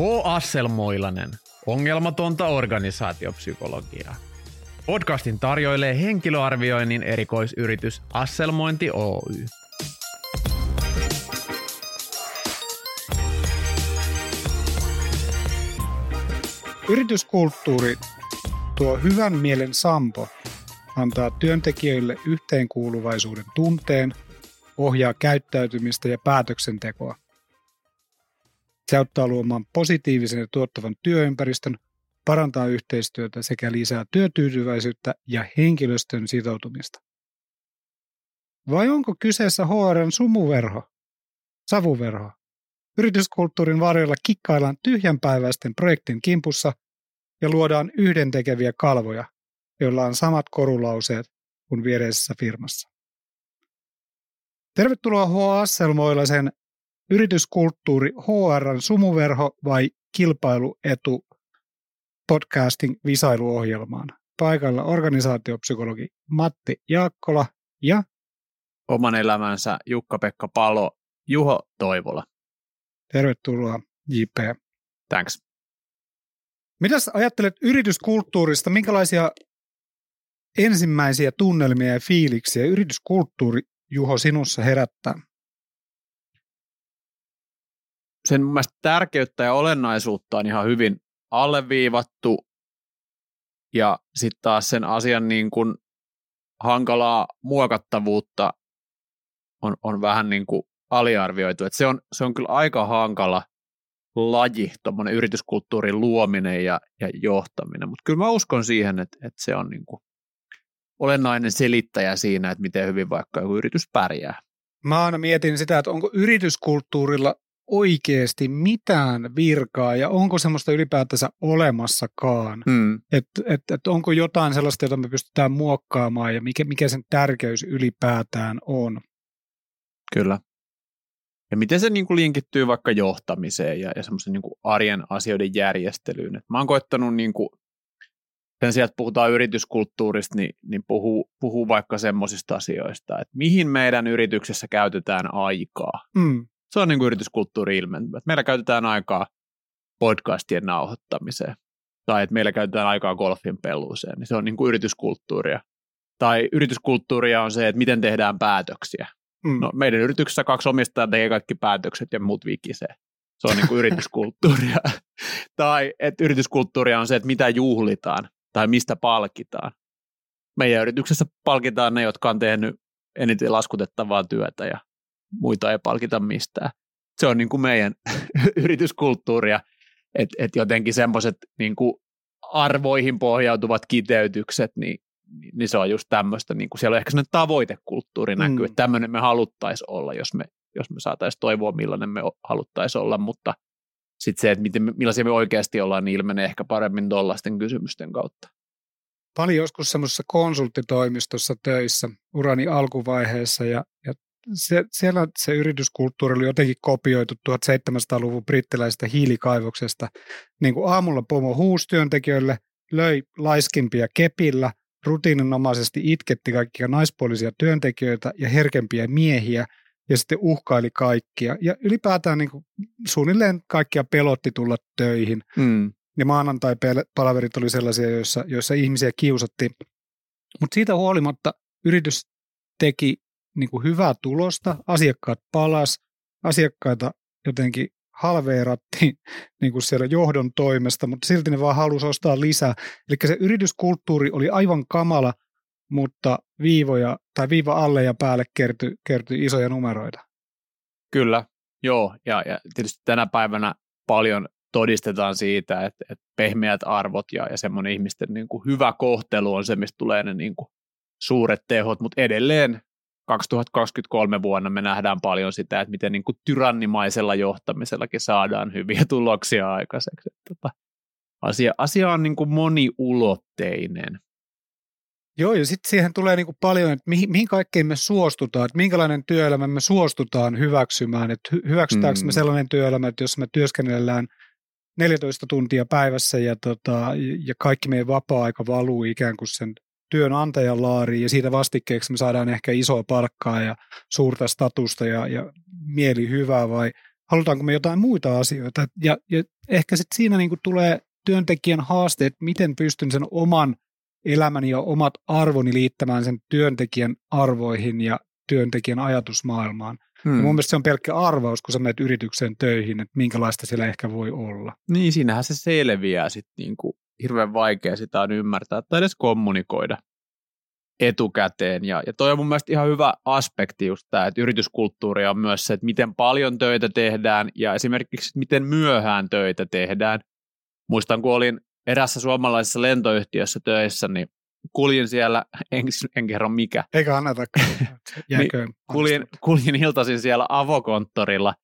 H. Asselmoilanen, ongelmatonta organisaatiopsykologiaa. Podcastin tarjoilee henkilöarvioinnin erikoisyritys Asselmointi Oy. Yrityskulttuuri tuo hyvän mielen sampo antaa työntekijöille yhteenkuuluvaisuuden tunteen, ohjaa käyttäytymistä ja päätöksentekoa. Se auttaa luomaan positiivisen ja tuottavan työympäristön, parantaa yhteistyötä sekä lisää työtyytyväisyyttä ja henkilöstön sitoutumista. Vai onko kyseessä HRn sumuverho, savuverho? Yrityskulttuurin varjolla kikkaillaan tyhjänpäiväisten projektin kimpussa ja luodaan yhdentekeviä kalvoja, joilla on samat korulauseet kuin viereisessä firmassa. Tervetuloa H. Asselmoilaisen yrityskulttuuri HRn sumuverho vai kilpailuetu podcasting visailuohjelmaan. Paikalla organisaatiopsykologi Matti Jaakkola ja oman elämänsä Jukka-Pekka Palo, Juho Toivola. Tervetuloa JP. Thanks. Mitäs ajattelet yrityskulttuurista? Minkälaisia ensimmäisiä tunnelmia ja fiiliksiä yrityskulttuuri, Juho, sinussa herättää? Sen mun mielestä tärkeyttä ja olennaisuutta on ihan hyvin alleviivattu ja sitten taas sen asian niin kuin hankalaa muokattavuutta on, on vähän niin kuin aliarvioitu. Et se, on, se on kyllä aika hankala laji, tuommoinen yrityskulttuurin luominen ja, ja johtaminen, mutta kyllä mä uskon siihen, että, että se on niin kuin olennainen selittäjä siinä, että miten hyvin vaikka joku yritys pärjää. Mä aina mietin sitä, että onko yrityskulttuurilla oikeasti mitään virkaa ja onko semmoista ylipäätänsä olemassakaan. Hmm. Että et, et onko jotain sellaista, jota me pystytään muokkaamaan ja mikä, mikä sen tärkeys ylipäätään on. Kyllä. Ja miten se niin kuin linkittyy vaikka johtamiseen ja, ja semmoisen niin arjen asioiden järjestelyyn. Et mä oon koettanut niin kuin, sen sijaan, että puhutaan yrityskulttuurista, niin, niin puhuu, puhuu vaikka semmoisista asioista, että mihin meidän yrityksessä käytetään aikaa. Mm. Se on niin kuin yrityskulttuuri ilmentymä. Meillä käytetään aikaa podcastien nauhoittamiseen tai että meillä käytetään aikaa golfin peluuseen, niin se on niin kuin yrityskulttuuria. Tai yrityskulttuuria on se, että miten tehdään päätöksiä. Mm. No, meidän yrityksessä kaksi omistajaa tekee kaikki päätökset ja muut vikisee. Se on niin kuin yrityskulttuuria. tai että yrityskulttuuria on se, että mitä juhlitaan tai mistä palkitaan. Meidän yrityksessä palkitaan ne, jotka on tehnyt eniten laskutettavaa työtä ja muita ei palkita mistään. Se on niin kuin meidän yrityskulttuuria, että et jotenkin semmoiset niin arvoihin pohjautuvat kiteytykset, niin, niin se on just tämmöistä, niin kuin siellä on ehkä sellainen tavoitekulttuuri näkyy, mm. että tämmöinen me haluttaisiin olla, jos me, jos me saataisiin toivoa, millainen me haluttaisiin olla, mutta sitten se, että miten, millaisia me oikeasti ollaan, niin ilmenee ehkä paremmin tuollaisten kysymysten kautta. Paljon joskus semmoisessa konsulttitoimistossa töissä urani alkuvaiheessa ja, ja se, siellä se yrityskulttuuri oli jotenkin kopioitu 1700-luvun brittiläisestä hiilikaivoksesta. Niin kuin aamulla pomo huusi työntekijöille, löi laiskimpia kepillä, rutiininomaisesti itketti kaikkia naispuolisia työntekijöitä ja herkempiä miehiä ja sitten uhkaili kaikkia. Ja ylipäätään niin kuin suunnilleen kaikkia pelotti tulla töihin. Mm. Ja maanantai-palaverit oli sellaisia, joissa, joissa ihmisiä kiusattiin. Mutta siitä huolimatta yritys teki niin kuin hyvää tulosta, asiakkaat palas, asiakkaita jotenkin halveerattiin niin kuin siellä johdon toimesta, mutta silti ne vaan halusi ostaa lisää. Eli se yrityskulttuuri oli aivan kamala, mutta viivoja tai viiva alle ja päälle kertyi, kertyi isoja numeroita. Kyllä, joo. Ja, ja tietysti tänä päivänä paljon todistetaan siitä, että, että pehmeät arvot ja, ja semmoinen ihmisten niin kuin hyvä kohtelu on se, mistä tulee ne niin kuin suuret tehot, mutta edelleen 2023 vuonna me nähdään paljon sitä, että miten niin kuin tyrannimaisella johtamisellakin saadaan hyviä tuloksia aikaiseksi. Tota, asia, asia on niin kuin moniulotteinen. Joo, ja sitten siihen tulee niin kuin paljon, että mihin, mihin kaikkeen me suostutaan, että minkälainen työelämä me suostutaan hyväksymään, että hyväksytäänkö mm. me sellainen työelämä, että jos me työskennellään 14 tuntia päivässä ja, tota, ja kaikki meidän vapaa-aika valuu ikään kuin sen työnantajan laariin ja siitä vastikkeeksi me saadaan ehkä isoa palkkaa ja suurta statusta ja, ja mieli hyvää vai halutaanko me jotain muita asioita. Ja, ja ehkä sitten siinä niin kuin tulee työntekijän haasteet, miten pystyn sen oman elämäni ja omat arvoni liittämään sen työntekijän arvoihin ja työntekijän ajatusmaailmaan. Hmm. Ja mun mielestä se on pelkkä arvaus, kun sä menet yritykseen töihin, että minkälaista siellä ehkä voi olla. Niin, siinähän se selviää sitten niin kuin hirveän vaikea sitä on ymmärtää tai edes kommunikoida etukäteen. Ja, ja toi on mun mielestä ihan hyvä aspekti just tämä, että yrityskulttuuri on myös se, että miten paljon töitä tehdään ja esimerkiksi miten myöhään töitä tehdään. Muistan, kun olin erässä suomalaisessa lentoyhtiössä töissä, niin kuljin siellä, en, en kerro mikä. Eikä anneta, niin, kuljin, kuljin iltaisin siellä avokonttorilla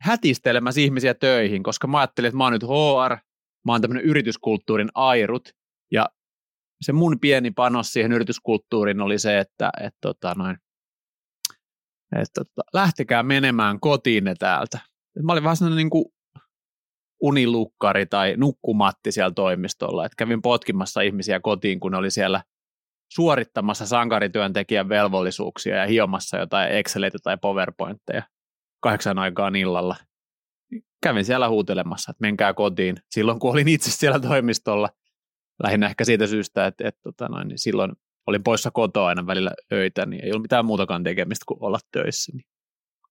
hätistelemässä ihmisiä töihin, koska mä ajattelin, että mä oon nyt HR, mä oon tämmöinen yrityskulttuurin airut, ja se mun pieni panos siihen yrityskulttuuriin oli se, että et, tota, noin, et, tota, lähtekää menemään kotiin ne täältä. Et mä olin vähän sellainen niin kuin unilukkari tai nukkumatti siellä toimistolla, että kävin potkimassa ihmisiä kotiin, kun ne oli siellä suorittamassa sankarityöntekijän velvollisuuksia ja hiomassa jotain Exceleitä tai PowerPointteja kahdeksan aikaan illalla. Kävin siellä huutelemassa, että menkää kotiin. Silloin kun olin itse siellä toimistolla, lähinnä ehkä siitä syystä, että, että tota noin, niin silloin olin poissa kotoa aina välillä öitä, niin ei ollut mitään muutakaan tekemistä kuin olla töissä. Niin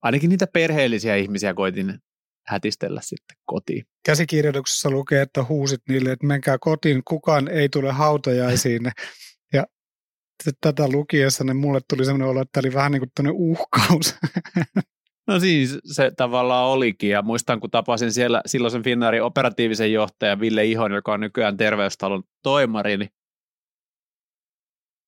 ainakin niitä perheellisiä ihmisiä koitin hätistellä sitten kotiin. Käsikirjoituksessa lukee, että huusit niille, että menkää kotiin, kukaan ei tule hautajaisiin. ja tätä lukiessa niin mulle tuli sellainen olo, että tämä oli vähän niin kuin uhkaus. No siis se tavallaan olikin ja muistan kun tapasin siellä silloisen Finnaarin operatiivisen johtajan Ville Ihon, joka on nykyään terveystalon toimari, niin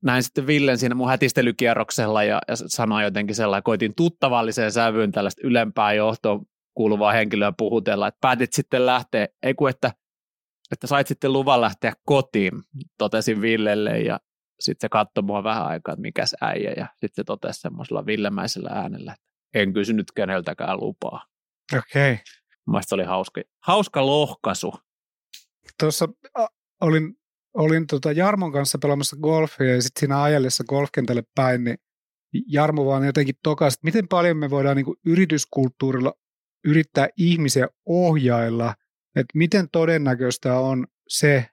näin sitten Villen siinä mun hätistelykierroksella ja, ja sanoin jotenkin sellainen, koitin tuttavalliseen sävyyn tällaista ylempää johtoon kuuluvaa henkilöä puhutella, että päätit sitten lähteä, ei kun että, että sait sitten luvan lähteä kotiin, totesin Villelle ja sitten se katsoi mua vähän aikaa, että mikäs äijä ja sitten se totesi semmoisella villemäisellä äänellä, että en kysynyt keneltäkään lupaa. Okei. Okay. Mielestäni oli hauska, hauska lohkaisu. Tuossa äh, olin, olin tota Jarmon kanssa pelaamassa golfia ja sitten siinä ajellessa golfkentälle päin, niin Jarmo vaan jotenkin tokasi, että miten paljon me voidaan niin yrityskulttuurilla yrittää ihmisiä ohjailla, että miten todennäköistä on se,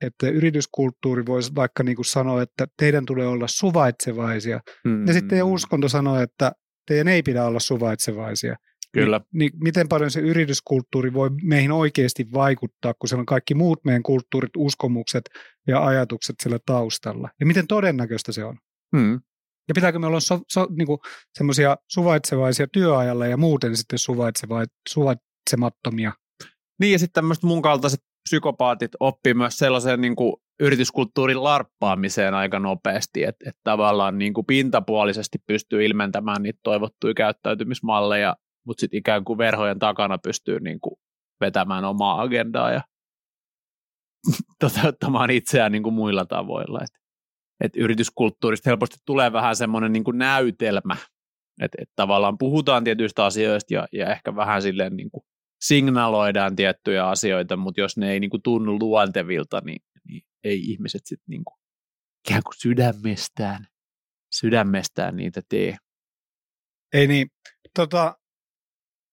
että yrityskulttuuri voisi vaikka niin kuin sanoa, että teidän tulee olla suvaitsevaisia. Mm. Ja sitten uskonto sanoo, että teidän ei pidä olla suvaitsevaisia. Kyllä. Ni, niin miten paljon se yrityskulttuuri voi meihin oikeasti vaikuttaa, kun siellä on kaikki muut meidän kulttuurit, uskomukset ja ajatukset siellä taustalla. Ja miten todennäköistä se on? Mm. Ja pitääkö me olla so, so, niin semmoisia suvaitsevaisia työajalla ja muuten sitten suvaitsemattomia? Niin ja sitten tämmöiset mun kaltaiset psykopaatit oppii myös sellaisen niin kuin yrityskulttuurin larppaamiseen aika nopeasti, että, että tavallaan niin kuin pintapuolisesti pystyy ilmentämään niitä toivottuja käyttäytymismalleja, mutta sitten ikään kuin verhojen takana pystyy niin kuin vetämään omaa agendaa ja toteuttamaan itseään niin kuin muilla tavoilla. Et, et yrityskulttuurista helposti tulee vähän semmoinen niin näytelmä, että et tavallaan puhutaan tietyistä asioista ja, ja ehkä vähän silleen niin kuin signaloidaan tiettyjä asioita, mutta jos ne ei niin kuin tunnu luontevilta, niin ei ihmiset sitten niin kuin ikään kuin sydämestään, sydämestään niitä tee. Ei niin. Tota,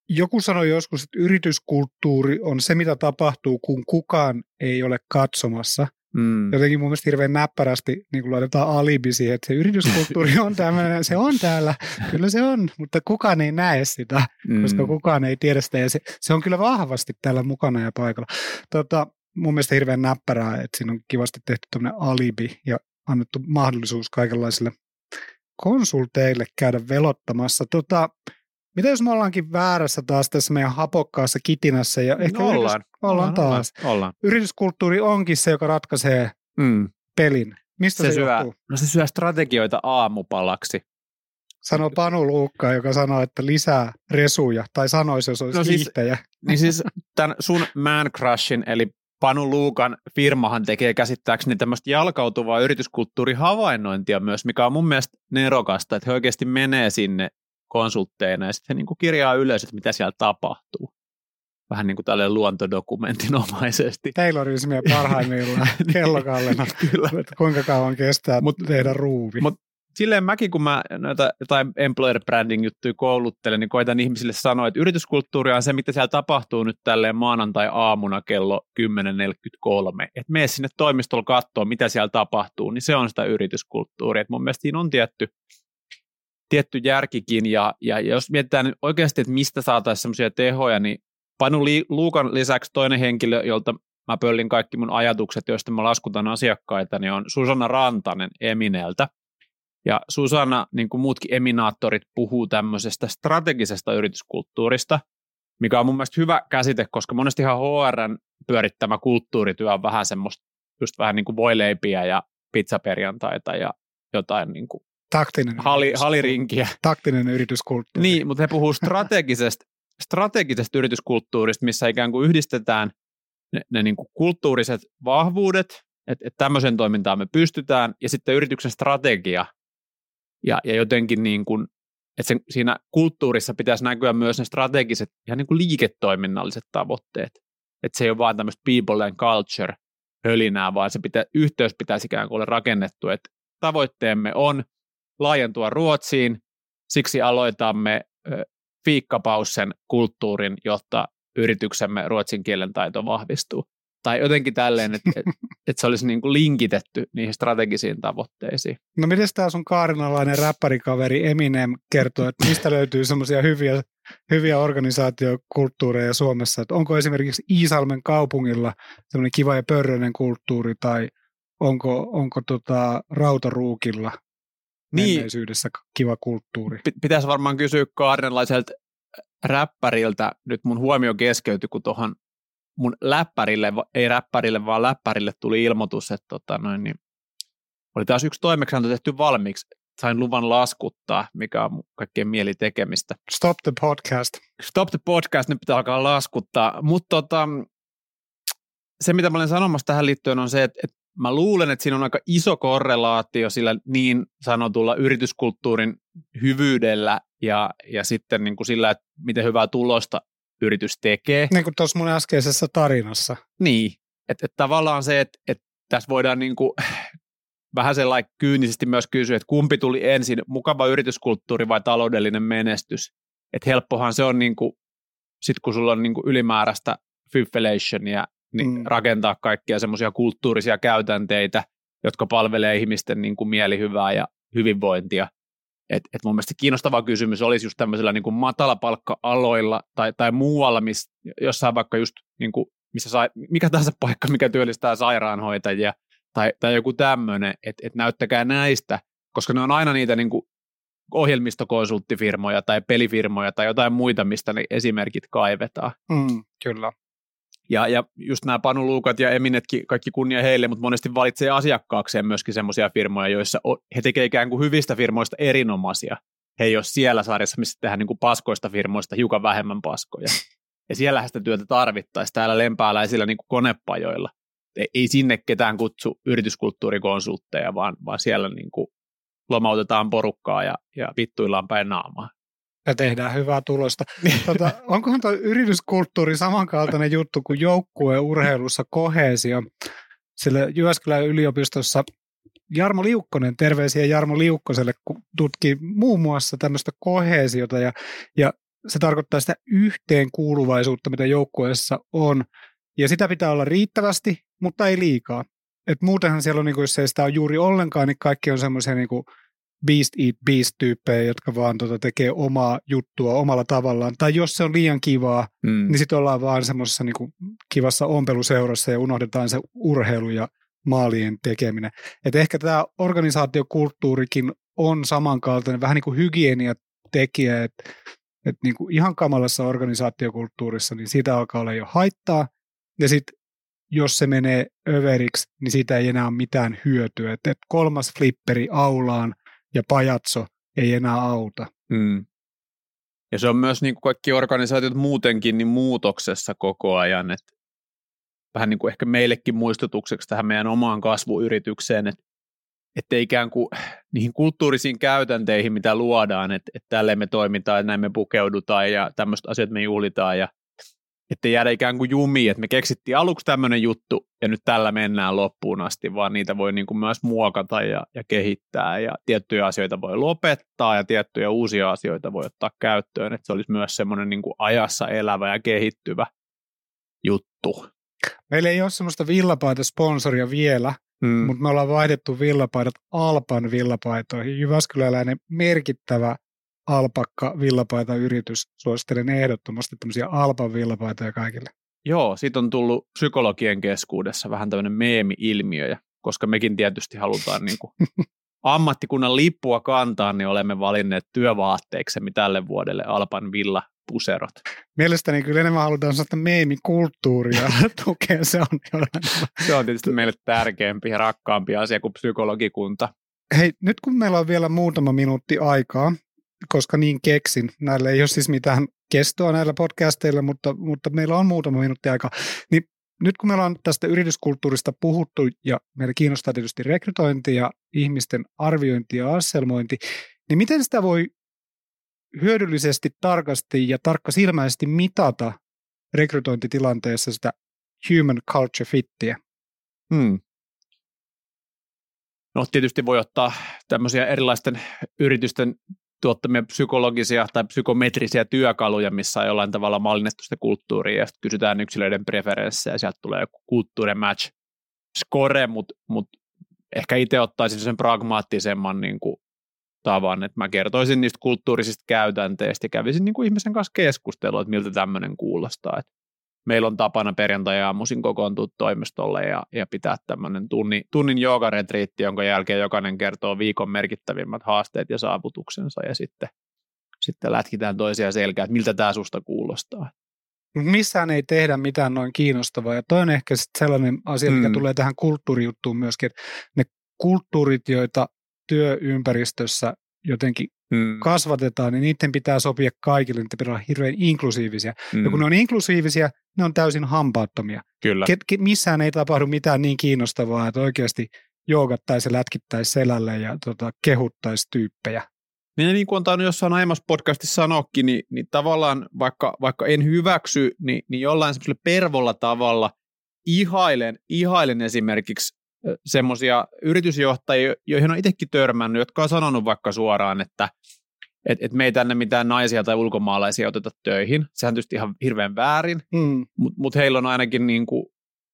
joku sanoi joskus, että yrityskulttuuri on se, mitä tapahtuu, kun kukaan ei ole katsomassa – Mm. Jotenkin mun mielestä hirveän näppärästi niin kuin laitetaan alibi siihen, että se yrityskulttuuri on tämmöinen, se on täällä, kyllä se on, mutta kukaan ei näe sitä, mm. koska kukaan ei tiedä sitä ja se, se on kyllä vahvasti täällä mukana ja paikalla. Tota, mun mielestä hirveän näppärää, että siinä on kivasti tehty tämmöinen alibi ja annettu mahdollisuus kaikenlaisille konsulteille käydä velottamassa. Tota, mitä jos me ollaankin väärässä taas tässä meidän hapokkaassa kitinässä? Ja ehkä no ollaan. Yritys, ollaan taas. Ollaan. Yrityskulttuuri onkin se, joka ratkaisee mm. pelin. Mistä se, se syö, johtuu? No se syö strategioita aamupalaksi. Sanoo Panu Luukka, joka sanoo, että lisää resuja, tai sanoisi, jos olisi no siis, hiihtäjä. Niin siis tämän sun Man Crushin, eli Panu Luukan firmahan tekee käsittääkseni tämmöistä jalkautuvaa yrityskulttuurihavainnointia myös, mikä on mun mielestä nerokasta, että he oikeasti menee sinne konsultteina ja sitten niin kuin kirjaa ylös, että mitä siellä tapahtuu. Vähän niin kuin tälle luontodokumentinomaisesti. Taylorismia parhaimmillaan niin. kellokallena, Kyllä. että kuinka kauan kestää mut, tehdä ruuvi. Mut silleen mäkin, kun mä noita jotain employer branding juttuja kouluttelen, niin koitan ihmisille sanoa, että yrityskulttuuri on se, mitä siellä tapahtuu nyt tälleen maanantai-aamuna kello 10.43. Että mene sinne toimistolla katsoa, mitä siellä tapahtuu, niin se on sitä yrityskulttuuria. Et mun mielestä siinä on tietty, tietty järkikin, ja, ja jos mietitään oikeasti, että mistä saataisiin semmoisia tehoja, niin Panu Luukan lisäksi toinen henkilö, jolta mä pöllin kaikki mun ajatukset, joista mä laskutan asiakkaita, niin on Susanna Rantanen Emineltä. Ja Susanna, niin kuin muutkin eminaattorit, puhuu tämmöisestä strategisesta yrityskulttuurista, mikä on mun mielestä hyvä käsite, koska monesti ihan HRn pyörittämä kulttuurityö on vähän semmoista just vähän niin kuin voileipiä ja pizzaperjantaita ja jotain niin kuin Taktinen hali, halirinkiä. Taktinen yrityskulttuuri. Niin, mutta he puhuu strategisesta, strategisesta yrityskulttuurista, missä ikään kuin yhdistetään ne, ne niin kuin kulttuuriset vahvuudet, että, että tämmöisen toimintaan me pystytään, ja sitten yrityksen strategia, ja, ja jotenkin niin kuin, että sen, siinä kulttuurissa pitäisi näkyä myös ne strategiset ihan niin kuin liiketoiminnalliset tavoitteet. Että se ei ole vaan tämmöistä people and culture hölinää, vaan se pitä, yhteys pitäisi ikään kuin olla rakennettu, että tavoitteemme on laajentua Ruotsiin, siksi aloitamme fiikkapaussen kulttuurin, jotta yrityksemme ruotsin kielen taito vahvistuu. Tai jotenkin tälleen, että et, et se olisi niin kuin linkitetty niihin strategisiin tavoitteisiin. No miten tämä sun kaarinalainen räppärikaveri Eminem kertoo, että mistä löytyy semmoisia hyviä, hyviä organisaatiokulttuureja Suomessa? Että onko esimerkiksi Iisalmen kaupungilla semmoinen kiva ja pörröinen kulttuuri tai onko, onko tota Rautaruukilla niin. menneisyydessä kiva kulttuuri? Pitäisi varmaan kysyä kaarinalaiselta räppäriltä nyt mun huomio keskeytyi, kun tuohon mun läppärille, ei räppärille, vaan läppärille tuli ilmoitus, että tota noin, niin oli taas yksi toimeksianto tehty valmiiksi. Sain luvan laskuttaa, mikä on kaikkein mieli tekemistä. Stop the podcast. Stop the podcast, nyt pitää alkaa laskuttaa. Mutta tota, se, mitä mä olen sanomassa tähän liittyen, on se, että, että mä luulen, että siinä on aika iso korrelaatio sillä niin sanotulla yrityskulttuurin hyvyydellä ja, ja sitten niin kuin sillä, että miten hyvää tulosta yritys tekee. Niin kuin tuossa mun äskeisessä tarinassa. Niin, että et tavallaan se, että et tässä voidaan niin kuin, vähän sellainen kyynisesti myös kysyä, että kumpi tuli ensin, mukava yrityskulttuuri vai taloudellinen menestys. Että helppohan se on, niin kuin, sit kun sulla on niin kuin ylimääräistä fyffelationia, niin mm. rakentaa kaikkia semmoisia kulttuurisia käytänteitä, jotka palvelee ihmisten niin kuin mielihyvää ja hyvinvointia. Et, et mun mielestä kiinnostava kysymys olisi just tämmöisellä niin kuin matalapalkka-aloilla tai, tai muualla, missä jossain vaikka just niin kuin, missä sai, mikä tahansa paikka, mikä työllistää sairaanhoitajia tai, tai joku tämmöinen, että et näyttäkää näistä, koska ne on aina niitä niin kuin ohjelmistokonsulttifirmoja tai pelifirmoja tai jotain muita, mistä ne esimerkit kaivetaan. Mm, kyllä. Ja, ja just nämä Panu Luukat ja Eminetkin, kaikki kunnia heille, mutta monesti valitsee asiakkaakseen myöskin semmoisia firmoja, joissa he tekevät ikään kuin hyvistä firmoista erinomaisia. He ei ole siellä sarjassa, missä tehdään niin kuin paskoista firmoista hiukan vähemmän paskoja. Ja siellä sitä työtä tarvittaisiin täällä lempääläisillä niin kuin konepajoilla. Ei sinne ketään kutsu yrityskulttuurikonsultteja, vaan, vaan siellä niin kuin lomautetaan porukkaa ja, ja vittuillaan päin naamaa ja tehdään hyvää tulosta. Tota, onkohan tuo yrityskulttuuri samankaltainen juttu kuin joukkueen urheilussa kohesio? Sillä Jyväskylän yliopistossa Jarmo Liukkonen, terveisiä Jarmo Liukkoselle, kun tutki muun muassa tämmöistä kohesiota ja, ja se tarkoittaa sitä yhteenkuuluvaisuutta, mitä joukkueessa on. Ja sitä pitää olla riittävästi, mutta ei liikaa. Et muutenhan siellä on, niin kuin, jos ei sitä ole juuri ollenkaan, niin kaikki on semmoisia niin kuin, Beast Eat Beast-tyyppejä, jotka vaan tota, tekee omaa juttua omalla tavallaan. Tai jos se on liian kivaa, mm. niin sitten ollaan vaan semmoisessa niin kivassa ompeluseurassa ja unohdetaan se urheilu ja maalien tekeminen. Et ehkä tämä organisaatiokulttuurikin on samankaltainen, vähän niin kuin hygieniatekijä, että et niin kuin ihan kamalassa organisaatiokulttuurissa, niin siitä alkaa olla jo haittaa. Ja sitten jos se menee överiksi, niin siitä ei enää ole mitään hyötyä. Et, et kolmas flipperi aulaan ja pajatso ei enää auta. Mm. Ja se on myös niin kuin kaikki organisaatiot muutenkin niin muutoksessa koko ajan, että vähän niin kuin ehkä meillekin muistutukseksi tähän meidän omaan kasvuyritykseen, että, että ikään kuin niihin kulttuurisiin käytänteihin, mitä luodaan, että, että tälleen me toimitaan, näin me pukeudutaan ja tämmöistä asiat me juhlitaan ja että jäädä ikään kuin jumiin, että me keksittiin aluksi tämmöinen juttu ja nyt tällä mennään loppuun asti, vaan niitä voi niin kuin myös muokata ja, ja kehittää ja tiettyjä asioita voi lopettaa ja tiettyjä uusia asioita voi ottaa käyttöön, että se olisi myös semmoinen niin kuin ajassa elävä ja kehittyvä juttu. Meillä ei ole semmoista villapaita-sponsoria vielä, mm. mutta me ollaan vaihdettu villapaidat Alpan villapaitoihin. Jyväskyläläinen merkittävä alpakka villapaita yritys. Suosittelen ehdottomasti tämmöisiä Alpan villapaitoja kaikille. Joo, siitä on tullut psykologien keskuudessa vähän tämmöinen meemi-ilmiö, ja koska mekin tietysti halutaan niin kuin ammattikunnan lippua kantaa, niin olemme valinneet työvaatteeksemme tälle vuodelle Alpan villa puserot. Mielestäni kyllä enemmän halutaan sellaista meemikulttuuria tukea. Se on, se on tietysti meille tärkeämpi ja rakkaampi asia kuin psykologikunta. Hei, nyt kun meillä on vielä muutama minuutti aikaa, koska niin keksin, näillä ei ole siis mitään kestoa näillä podcasteilla, mutta, mutta meillä on muutama minuutti aikaa, niin nyt kun meillä on tästä yrityskulttuurista puhuttu ja meillä kiinnostaa tietysti rekrytointi ja ihmisten arviointi ja asselmointi, niin miten sitä voi hyödyllisesti, tarkasti ja tarkkasilmäisesti mitata rekrytointitilanteessa sitä human culture fittiä? Hmm. No tietysti voi ottaa tämmöisiä erilaisten yritysten tuottamia psykologisia tai psykometrisiä työkaluja, missä on jollain tavalla mallinnettu sitä kulttuuria ja sitten kysytään yksilöiden preferenssejä ja sieltä tulee joku kulttuurin match score, mutta mut ehkä itse ottaisin sen pragmaattisemman niin kuin tavan, että mä kertoisin niistä kulttuurisista käytänteistä ja kävisin niin kuin ihmisen kanssa keskustelua, että miltä tämmöinen kuulostaa. Että meillä on tapana perjantai-aamuisin kokoontua toimistolle ja, ja pitää tämmöinen tunni, tunnin joogaretriitti, jonka jälkeen jokainen kertoo viikon merkittävimmät haasteet ja saavutuksensa ja sitten, sitten lätkitään toisia selkää, että miltä tämä susta kuulostaa. Missään ei tehdä mitään noin kiinnostavaa ja toi on ehkä sellainen asia, mikä mm. tulee tähän kulttuurijuttuun myöskin, että ne kulttuurit, joita työympäristössä jotenkin hmm. kasvatetaan, niin niiden pitää sopia kaikille, niiden pitää olla hirveän inklusiivisia. Hmm. Ja kun ne on inklusiivisia, ne on täysin hampaattomia. Kyllä. Ke, ke, missään ei tapahdu mitään niin kiinnostavaa, että oikeasti joogattaisi ja lätkittäisi selälle ja tota, kehuttaisi tyyppejä. Niin, niin kuin on tainnut jossain aiemmassa podcastissa sanoakin, niin, niin tavallaan vaikka, vaikka en hyväksy, niin, niin jollain semmoisella pervolla tavalla ihailen, ihailen esimerkiksi semmoisia yritysjohtajia, joihin on itsekin törmännyt, jotka on sanonut vaikka suoraan, että et, et me ei tänne mitään naisia tai ulkomaalaisia oteta töihin. Sehän tietysti ihan hirveän väärin, mm. mutta mut heillä on ainakin niin kuin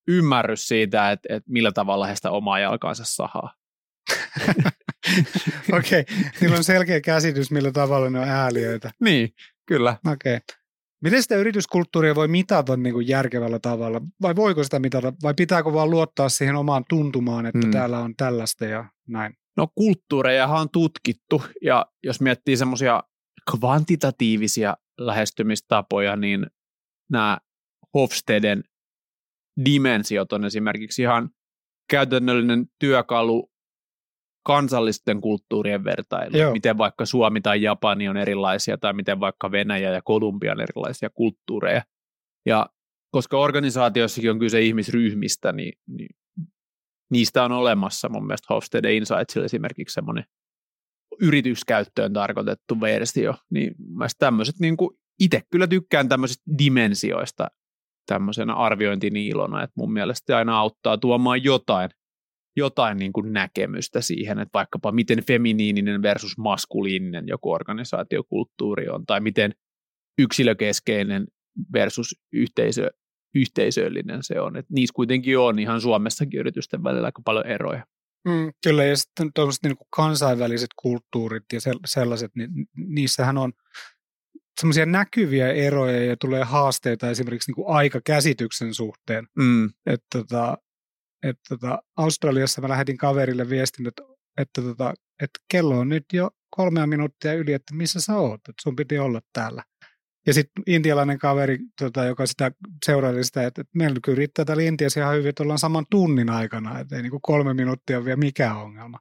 ymmärrys siitä, että et millä tavalla he sitä omaa jalkaansa sahaa. Okei, okay. niillä on selkeä käsitys, millä tavalla ne on ääliöitä. Niin, kyllä. Okei. Okay. Miten sitä yrityskulttuuria voi mitata niin kuin järkevällä tavalla? Vai voiko sitä mitata? Vai pitääkö vaan luottaa siihen omaan tuntumaan, että hmm. täällä on tällaista ja näin? No kulttuureja on tutkittu ja jos miettii semmoisia kvantitatiivisia lähestymistapoja, niin nämä Hofsteden dimensiot on esimerkiksi ihan käytännöllinen työkalu kansallisten kulttuurien vertailu, Joo. miten vaikka Suomi tai Japani on erilaisia, tai miten vaikka Venäjä ja Kolumbia on erilaisia kulttuureja. Ja koska organisaatiossakin on kyse ihmisryhmistä, niin, niin niistä on olemassa mun mielestä Hofstede Insightsilla esimerkiksi semmoinen yrityskäyttöön tarkoitettu versio, niin mielestäni tämmöiset niin kuin itse kyllä tykkään tämmöisistä dimensioista tämmöisenä arviointiniilona, että mun mielestä aina auttaa tuomaan jotain jotain niin kuin näkemystä siihen, että vaikkapa miten feminiininen versus maskuliininen joku organisaatiokulttuuri on, tai miten yksilökeskeinen versus yhteisö, yhteisöllinen se on. Että niissä kuitenkin on ihan Suomessakin yritysten välillä aika paljon eroja. Mm, kyllä, ja sitten tuollaiset niin kansainväliset kulttuurit ja sellaiset, niin niissähän on semmoisia näkyviä eroja ja tulee haasteita esimerkiksi niin kuin aikakäsityksen suhteen. Mm. Että tota, että tota, Australiassa mä lähetin kaverille viestin, että, että, tota, että kello on nyt jo kolmea minuuttia yli, että missä sä oot, että sun piti olla täällä. Ja sitten intialainen kaveri, tota, joka sitä seuraili sitä, että, että meillä kyllä riittää täällä Intiassa ihan hyvin, että ollaan saman tunnin aikana, että ei niin kuin kolme minuuttia ole vielä mikään ongelma.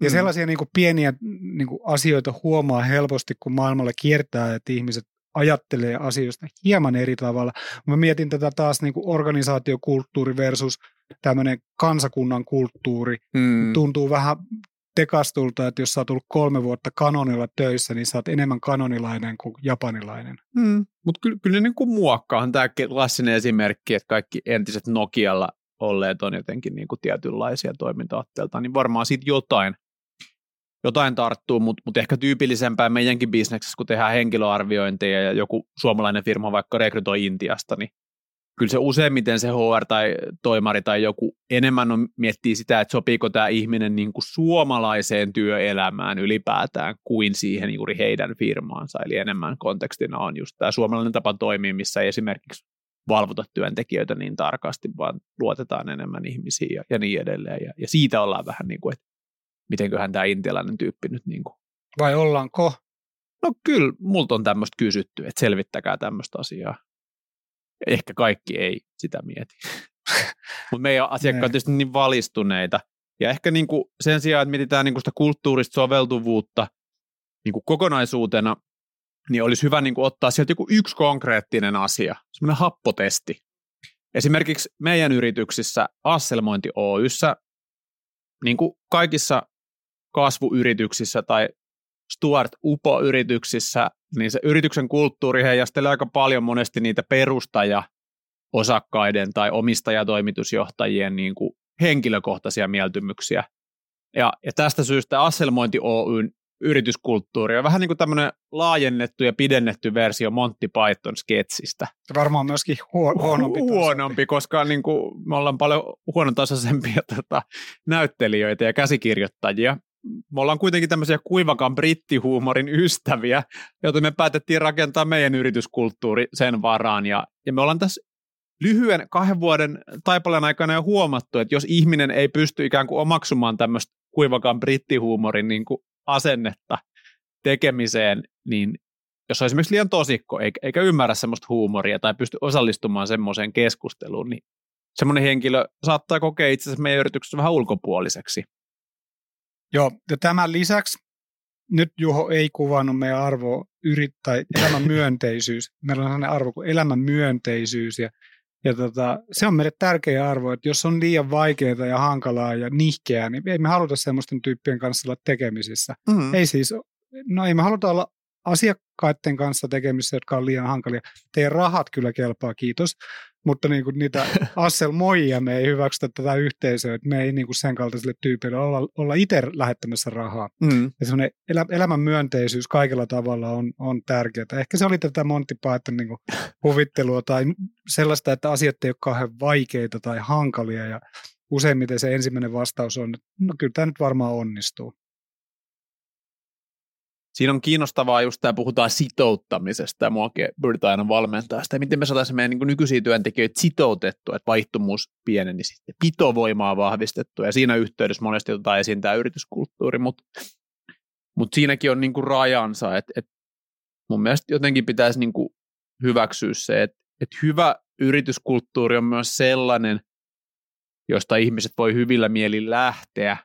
Ja mm. sellaisia niin kuin pieniä niin kuin asioita huomaa helposti, kun maailmalla kiertää, että ihmiset ajattelee asioista hieman eri tavalla. Mä mietin tätä taas niin kuin organisaatiokulttuuri versus tämmöinen kansakunnan kulttuuri. Mm. Tuntuu vähän tekastulta, että jos sä oot ollut kolme vuotta kanonilla töissä, niin sä oot enemmän kanonilainen kuin japanilainen. Mm. Mutta kyllä, kyllä niin kuin muokkaahan tämä klassinen esimerkki, että kaikki entiset Nokialla olleet on jotenkin niin kuin tietynlaisia toimintaatteelta, niin varmaan siitä jotain, jotain tarttuu, mutta mut ehkä tyypillisempää meidänkin bisneksessä, kun tehdään henkilöarviointeja ja joku suomalainen firma vaikka rekrytoi Intiasta, niin kyllä se useimmiten se HR tai toimari tai joku enemmän on, miettii sitä, että sopiiko tämä ihminen niin kuin suomalaiseen työelämään ylipäätään kuin siihen juuri heidän firmaansa. Eli enemmän kontekstina on just tämä suomalainen tapa toimia, missä ei esimerkiksi valvota työntekijöitä niin tarkasti, vaan luotetaan enemmän ihmisiin ja, ja niin edelleen. Ja, ja siitä ollaan vähän niin kuin, että mitenköhän tämä intialainen tyyppi nyt niin kuin. Vai ollaanko? No kyllä, multa on tämmöistä kysytty, että selvittäkää tämmöistä asiaa. Ehkä kaikki ei sitä mieti. Mutta meidän asiakkaat ovat tietysti niin valistuneita. Ja ehkä niin kuin sen sijaan, että mietitään niin kuin sitä kulttuurista soveltuvuutta niin kuin kokonaisuutena, niin olisi hyvä niin kuin ottaa sieltä joku yksi konkreettinen asia, semmoinen happotesti. Esimerkiksi meidän yrityksissä Asselmointi Oyssä, niin kuin kaikissa kasvuyrityksissä tai Stuart Upo-yrityksissä, niin se yrityksen kulttuuri heijastelee aika paljon monesti niitä perustaja osakkaiden tai omistajatoimitusjohtajien niin kuin henkilökohtaisia mieltymyksiä. Ja, ja tästä syystä Asselmointi Oyn yrityskulttuuri on vähän niin kuin tämmöinen laajennettu ja pidennetty versio Monty Python sketsistä. Varmaan myöskin huo- huonompi. Huonompi, koska niin kuin me ollaan paljon huonotasoisempia tota, näyttelijöitä ja käsikirjoittajia me ollaan kuitenkin tämmöisiä kuivakan brittihuumorin ystäviä, joten me päätettiin rakentaa meidän yrityskulttuuri sen varaan. Ja, ja me ollaan tässä lyhyen kahden vuoden taipaleen aikana jo huomattu, että jos ihminen ei pysty ikään kuin omaksumaan tämmöistä kuivakan brittihuumorin niin kuin asennetta tekemiseen, niin jos on esimerkiksi liian tosikko eikä, ymmärrä semmoista huumoria tai pysty osallistumaan semmoiseen keskusteluun, niin semmoinen henkilö saattaa kokea itse asiassa meidän yrityksessä vähän ulkopuoliseksi. Joo, ja tämän lisäksi nyt Juho ei kuvannut meidän arvoa yrit, tai elämän myönteisyys. Meillä on sellainen arvo kuin elämän myönteisyys ja, ja tota, se on meille tärkeä arvo, että jos on liian vaikeaa ja hankalaa ja nihkeää, niin ei me haluta semmoisten tyyppien kanssa olla tekemisissä. Mm-hmm. Ei siis, no ei me haluta olla asiakkaiden kanssa tekemisissä, jotka on liian hankalia. Teidän rahat kyllä kelpaa, kiitos mutta niin kuin niitä asselmoijia me ei hyväksytä tätä yhteisöä, että me ei niin kuin sen kaltaisille tyypeille olla, olla itse lähettämässä rahaa. Mm. Ja semmoinen elä, elämän myönteisyys kaikella tavalla on, on tärkeää. Ehkä se oli tätä Monty Python niin kuin huvittelua tai sellaista, että asiat ei ole kauhean vaikeita tai hankalia ja useimmiten se ensimmäinen vastaus on, että no kyllä tämä nyt varmaan onnistuu siinä on kiinnostavaa just tämä, puhutaan sitouttamisesta ja muakin pyritään aina valmentaa sitä, miten me saataisiin meidän niin nykyisiä työntekijöitä sitoutettua, että vaihtumus pienenisi, pitovoimaa vahvistettua. Ja siinä yhteydessä monesti otetaan esiin tämä yrityskulttuuri, mutta mut siinäkin on niin kuin rajansa, että, että mun mielestä jotenkin pitäisi niin kuin hyväksyä se, että, että hyvä yrityskulttuuri on myös sellainen, josta ihmiset voi hyvillä mielin lähteä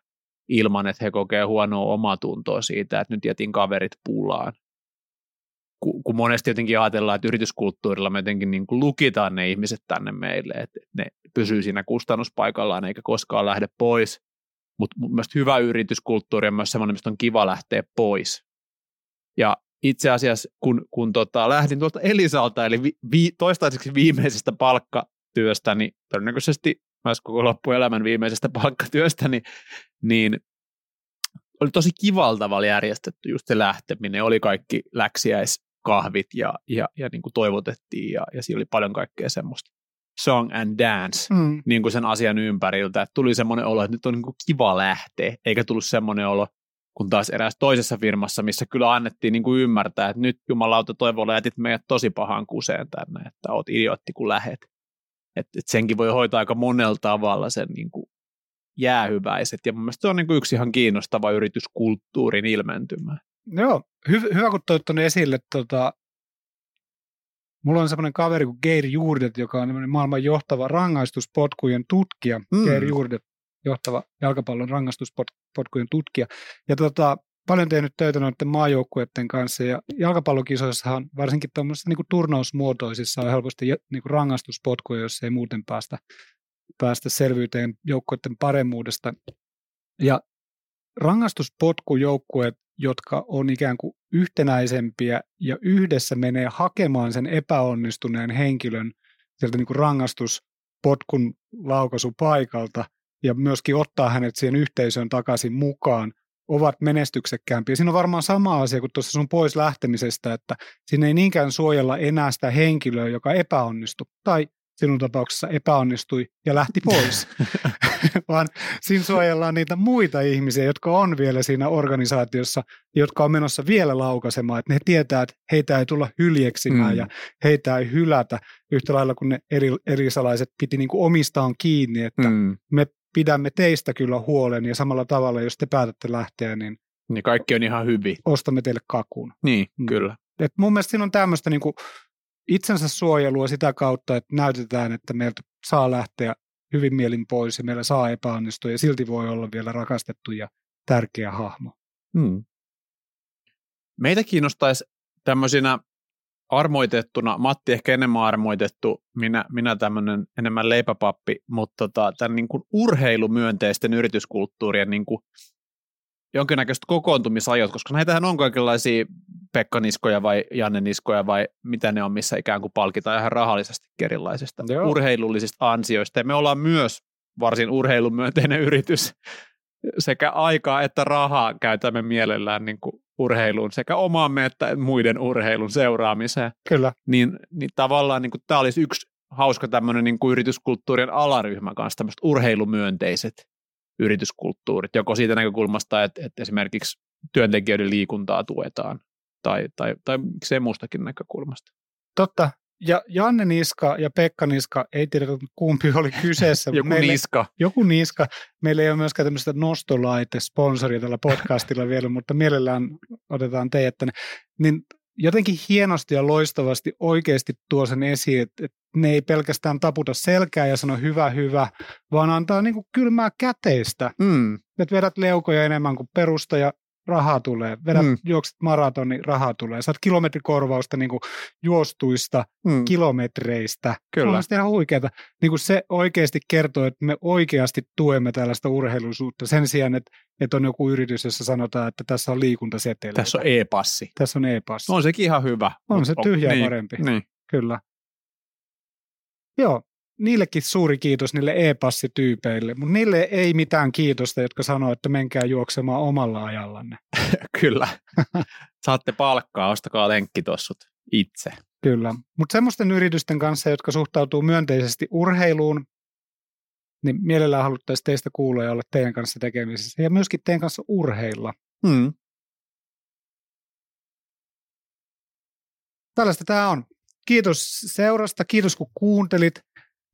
ilman, että he kokee huonoa omatuntoa siitä, että nyt jätin kaverit pulaan. Kun monesti jotenkin ajatellaan, että yrityskulttuurilla me jotenkin niin kuin lukitaan ne ihmiset tänne meille, että ne pysyy siinä kustannuspaikallaan eikä koskaan lähde pois. Mutta myös hyvä yrityskulttuuri on myös sellainen, mistä on kiva lähteä pois. Ja itse asiassa, kun, kun tota, lähdin tuolta Elisalta, eli vi, vi, toistaiseksi viimeisestä palkkatyöstä, niin todennäköisesti myös koko loppuelämän viimeisestä palkkatyöstä, niin oli tosi kivalta tavalla järjestetty just se lähteminen. Oli kaikki läksiäiskahvit ja, ja, ja niin kuin toivotettiin ja, ja siinä oli paljon kaikkea semmoista song and dance mm. niin kuin sen asian ympäriltä. Että tuli semmoinen olo, että nyt on niin kuin kiva lähteä, eikä tullut semmoinen olo, kun taas eräs toisessa firmassa, missä kyllä annettiin niin kuin ymmärtää, että nyt jumalauta toivolla jätit meidät tosi pahaan kuseen tänne, että oot idiootti kun lähet. Et, et senkin voi hoitaa aika monella tavalla sen niin kuin jäähyväiset. Ja mun mielestä se on niin kuin yksi ihan kiinnostava yrityskulttuurin ilmentymä. Joo, hy- hyvä kun toit esille. Tota, mulla on semmoinen kaveri kuin Geir Juurdet, joka on maailman johtava rangaistuspotkujen tutkija. Mm. Geir Juurdet, johtava jalkapallon rangaistuspotkujen tutkija. Ja tota, paljon tehnyt töitä noiden maajoukkueiden kanssa ja jalkapallokisoissahan varsinkin tuommoisissa niin turnausmuotoisissa on helposti niin kuin rangaistuspotkuja, jos ei muuten päästä, päästä selvyyteen joukkueiden paremmuudesta. Ja rangastuspotkujoukkueet, jotka on ikään kuin yhtenäisempiä ja yhdessä menee hakemaan sen epäonnistuneen henkilön sieltä niin kuin rangaistuspotkun laukaisupaikalta ja myöskin ottaa hänet siihen yhteisöön takaisin mukaan, ovat menestyksekkäämpiä. Siinä on varmaan sama asia kuin tuossa sun pois lähtemisestä, että siinä ei niinkään suojella enää sitä henkilöä, joka epäonnistui tai sinun tapauksessa epäonnistui ja lähti pois, vaan siinä suojellaan niitä muita ihmisiä, jotka on vielä siinä organisaatiossa, jotka on menossa vielä laukaisemaan, että ne tietää, että heitä ei tulla hyljeksimään mm. ja heitä ei hylätä yhtä lailla kuin ne eri, eri salaiset piti niin kuin omistaan kiinni, että mm. me pidämme teistä kyllä huolen ja samalla tavalla, jos te päätätte lähteä, niin niin kaikki on ihan hyvin. Ostamme teille kakun. Niin, mm. kyllä. Et mun mielestä siinä on tämmöistä niin kuin itsensä suojelua sitä kautta, että näytetään, että meiltä saa lähteä hyvin mielin pois ja meillä saa epäonnistua ja silti voi olla vielä rakastettu ja tärkeä hahmo. Hmm. Meitä kiinnostaisi tämmöisinä armoitettuna, Matti ehkä enemmän armoitettu, minä, minä tämmöinen enemmän leipäpappi, mutta tota, tämän niin kuin urheilumyönteisten yrityskulttuurien niin kuin jonkinnäköiset kokoontumisajot, koska näitähän on kaikenlaisia Pekka Niskoja vai Janne Niskoja vai mitä ne on, missä ikään kuin palkitaan ihan rahallisesti erilaisista Joo. urheilullisista ansioista. Ja me ollaan myös varsin urheilumyönteinen yritys. Sekä aikaa että rahaa käytämme mielellään niin kuin urheiluun, sekä omaamme että muiden urheilun seuraamiseen. Kyllä. Niin, niin tavallaan niin tämä olisi yksi hauska tämmöinen niin kuin yrityskulttuurien alaryhmä kanssa, tämmöiset urheilumyönteiset yrityskulttuurit, joko siitä näkökulmasta, että, että esimerkiksi työntekijöiden liikuntaa tuetaan, tai, tai, tai miksei muustakin näkökulmasta. Totta. Ja Janne Niska ja Pekka Niska, ei tiedä kumpi oli kyseessä. joku meille, Niska. Joku Niska. Meillä ei ole myöskään tämmöistä nostolaite-sponsoria tällä podcastilla vielä, mutta mielellään otetaan teidät tänne. Niin jotenkin hienosti ja loistavasti oikeasti tuo sen esiin, että, että ne ei pelkästään taputa selkää ja sano hyvä, hyvä, vaan antaa niin kuin kylmää käteistä. Mm. Että vedät leukoja enemmän kuin perustaja, rahaa tulee. Vedät, mm. juokset maratoni, rahaa tulee. Saat kilometrikorvausta niin kuin juostuista mm. kilometreistä. Kyllä. On ihan huikeeta. Niin kuin se oikeasti kertoo, että me oikeasti tuemme tällaista urheiluisuutta sen sijaan, että, että on joku yritys, jossa sanotaan, että tässä on liikuntaseteli. Tässä on e-passi. Tässä on e-passi. On sekin ihan hyvä. On se tyhjä niin, parempi. Niin. Kyllä. Joo, niillekin suuri kiitos niille e-passityypeille, mutta niille ei mitään kiitosta, jotka sanoo, että menkää juoksemaan omalla ajallanne. Kyllä. Saatte palkkaa, ostakaa lenkkitossut itse. Kyllä, mutta semmoisten yritysten kanssa, jotka suhtautuu myönteisesti urheiluun, niin mielellään haluttaisiin teistä kuulla ja olla teidän kanssa tekemisissä ja myöskin teidän kanssa urheilla. Hmm. Tällaista tämä on. Kiitos seurasta, kiitos kun kuuntelit.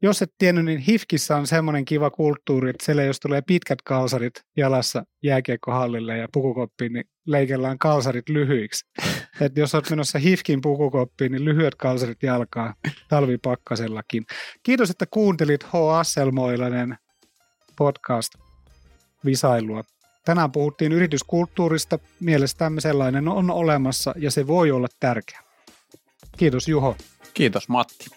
Jos et tiennyt, niin Hifkissä on semmoinen kiva kulttuuri, että siellä jos tulee pitkät kalsarit jalassa jääkiekkohallille ja pukukoppiin, niin leikellään kalsarit lyhyiksi. Et jos olet menossa Hifkin pukukoppiin, niin lyhyet kalsarit jalkaa talvipakkasellakin. Kiitos, että kuuntelit H. Asselmoilainen podcast visailua. Tänään puhuttiin yrityskulttuurista. Mielestämme sellainen on olemassa ja se voi olla tärkeä. Kiitos Juho. Kiitos Matti.